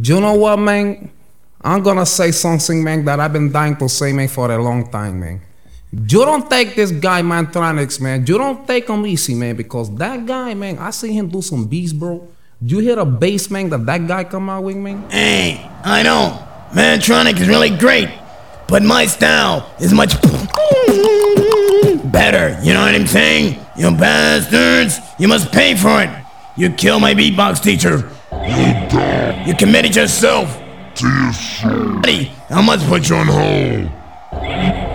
You know what, man? I'm gonna say something, man, that I've been dying to say, man, for a long time, man. You don't take this guy, Mantronix, man. You don't take him easy, man, because that guy, man, I see him do some beats, bro. You hear the bass, man, that that guy come out with, man? Hey, I know. Mantronic is really great, but my style is much better. You know what I'm saying? You bastards, you must pay for it. You kill my beatbox teacher. You don't! You committed yourself. To your soul. I must put you on hold.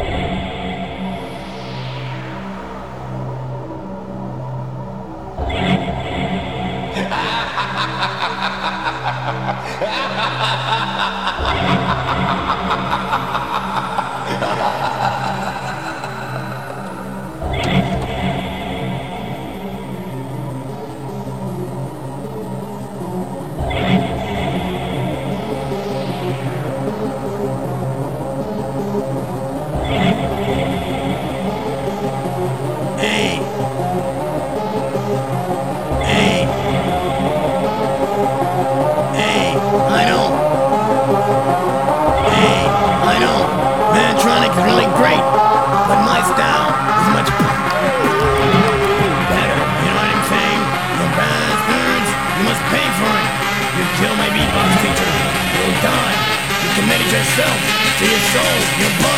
Soul,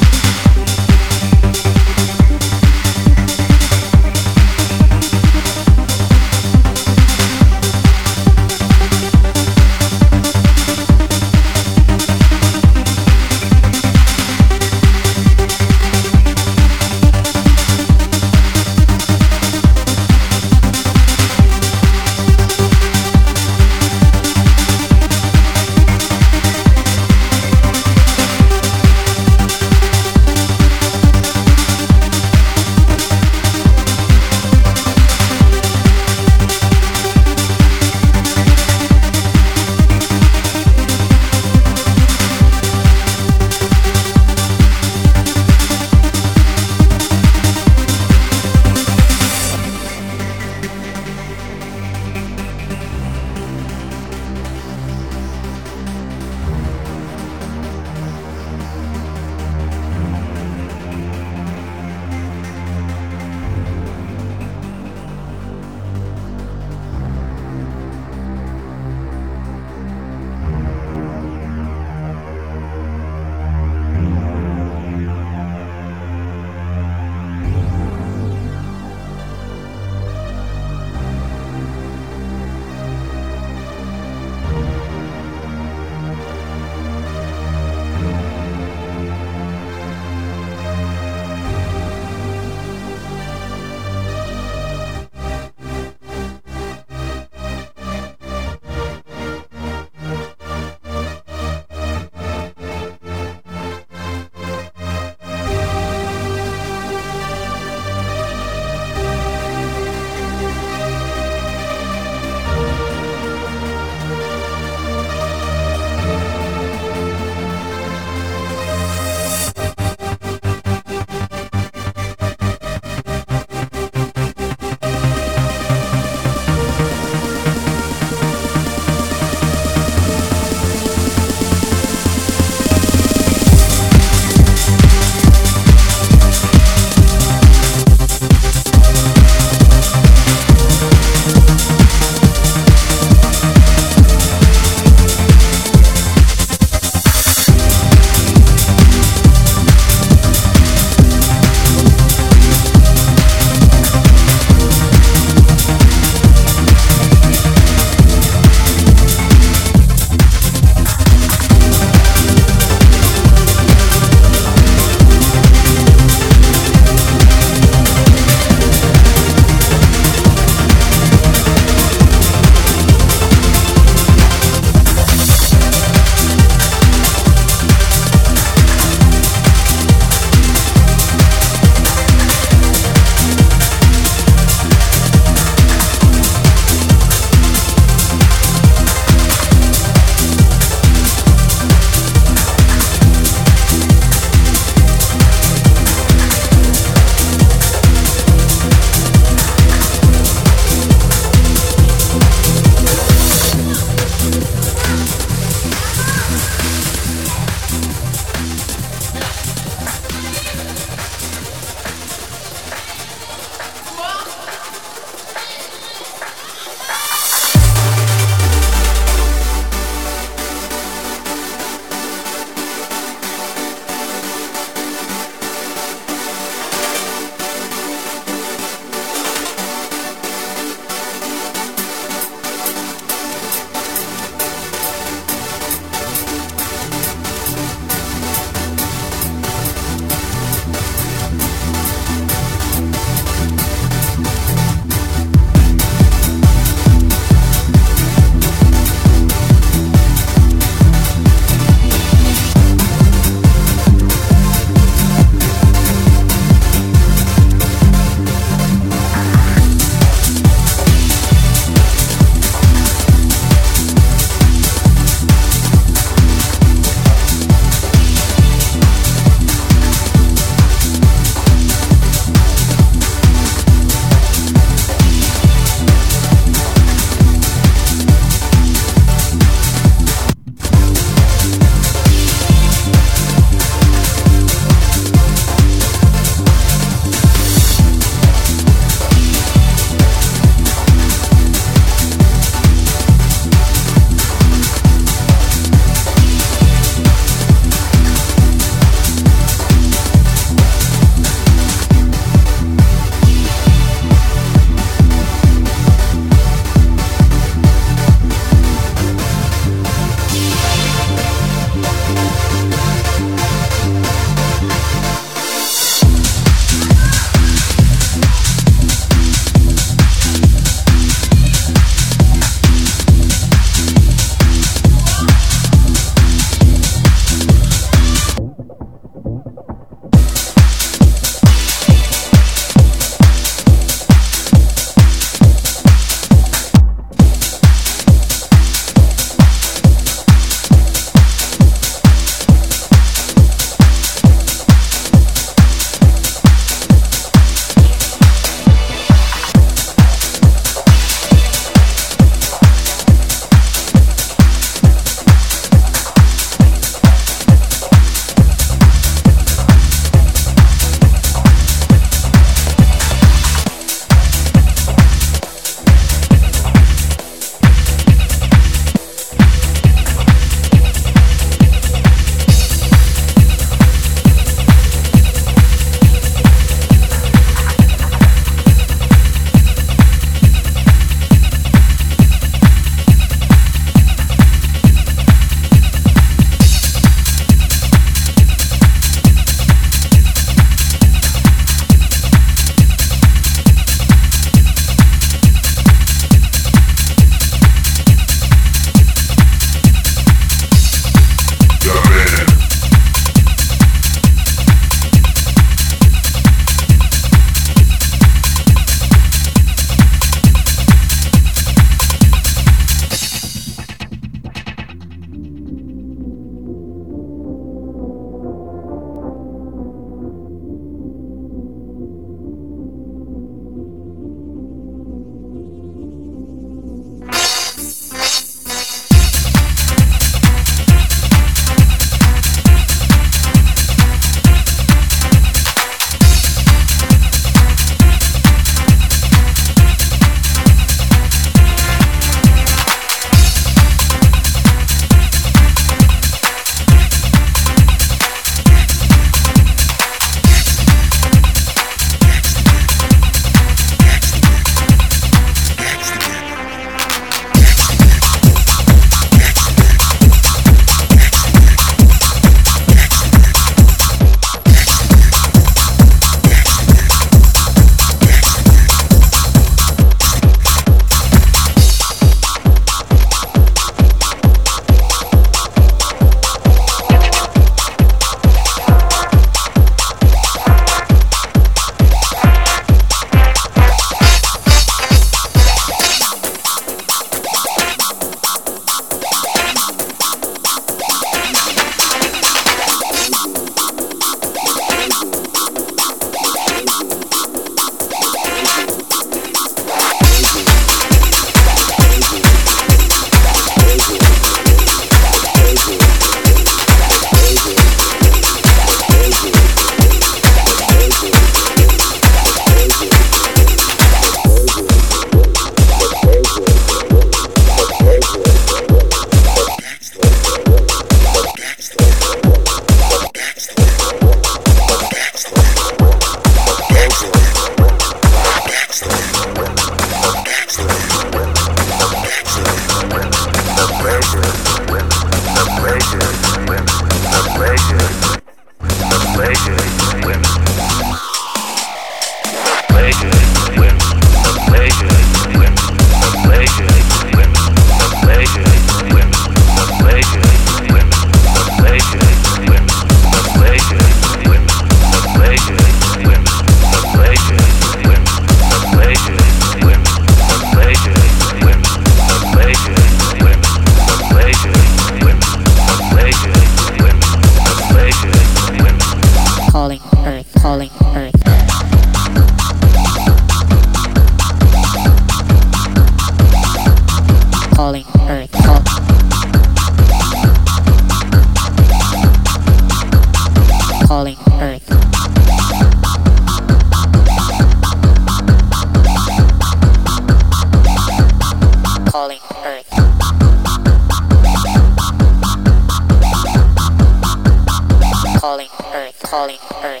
holy earth.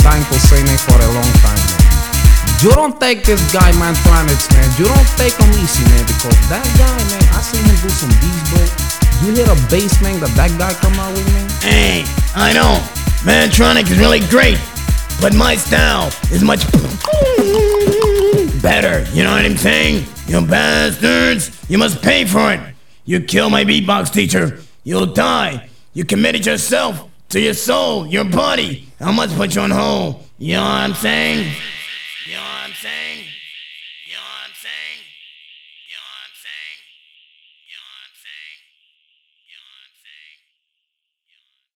To say, man, for a long time, man. You don't take this guy, Mantronix, man. You don't take him easy, man, because that guy, man, I seen him do some beats, bro. You hear the bass, man, that that guy come out with, man? Hey, I know. Mantronik is really great, but my style is much better. You know what I'm saying? You bastards, you must pay for it. You kill my beatbox teacher, you'll die. You committed yourself to your soul, your body. I must put you on hold. I'm? You know what I'm saying? You know what I'm saying?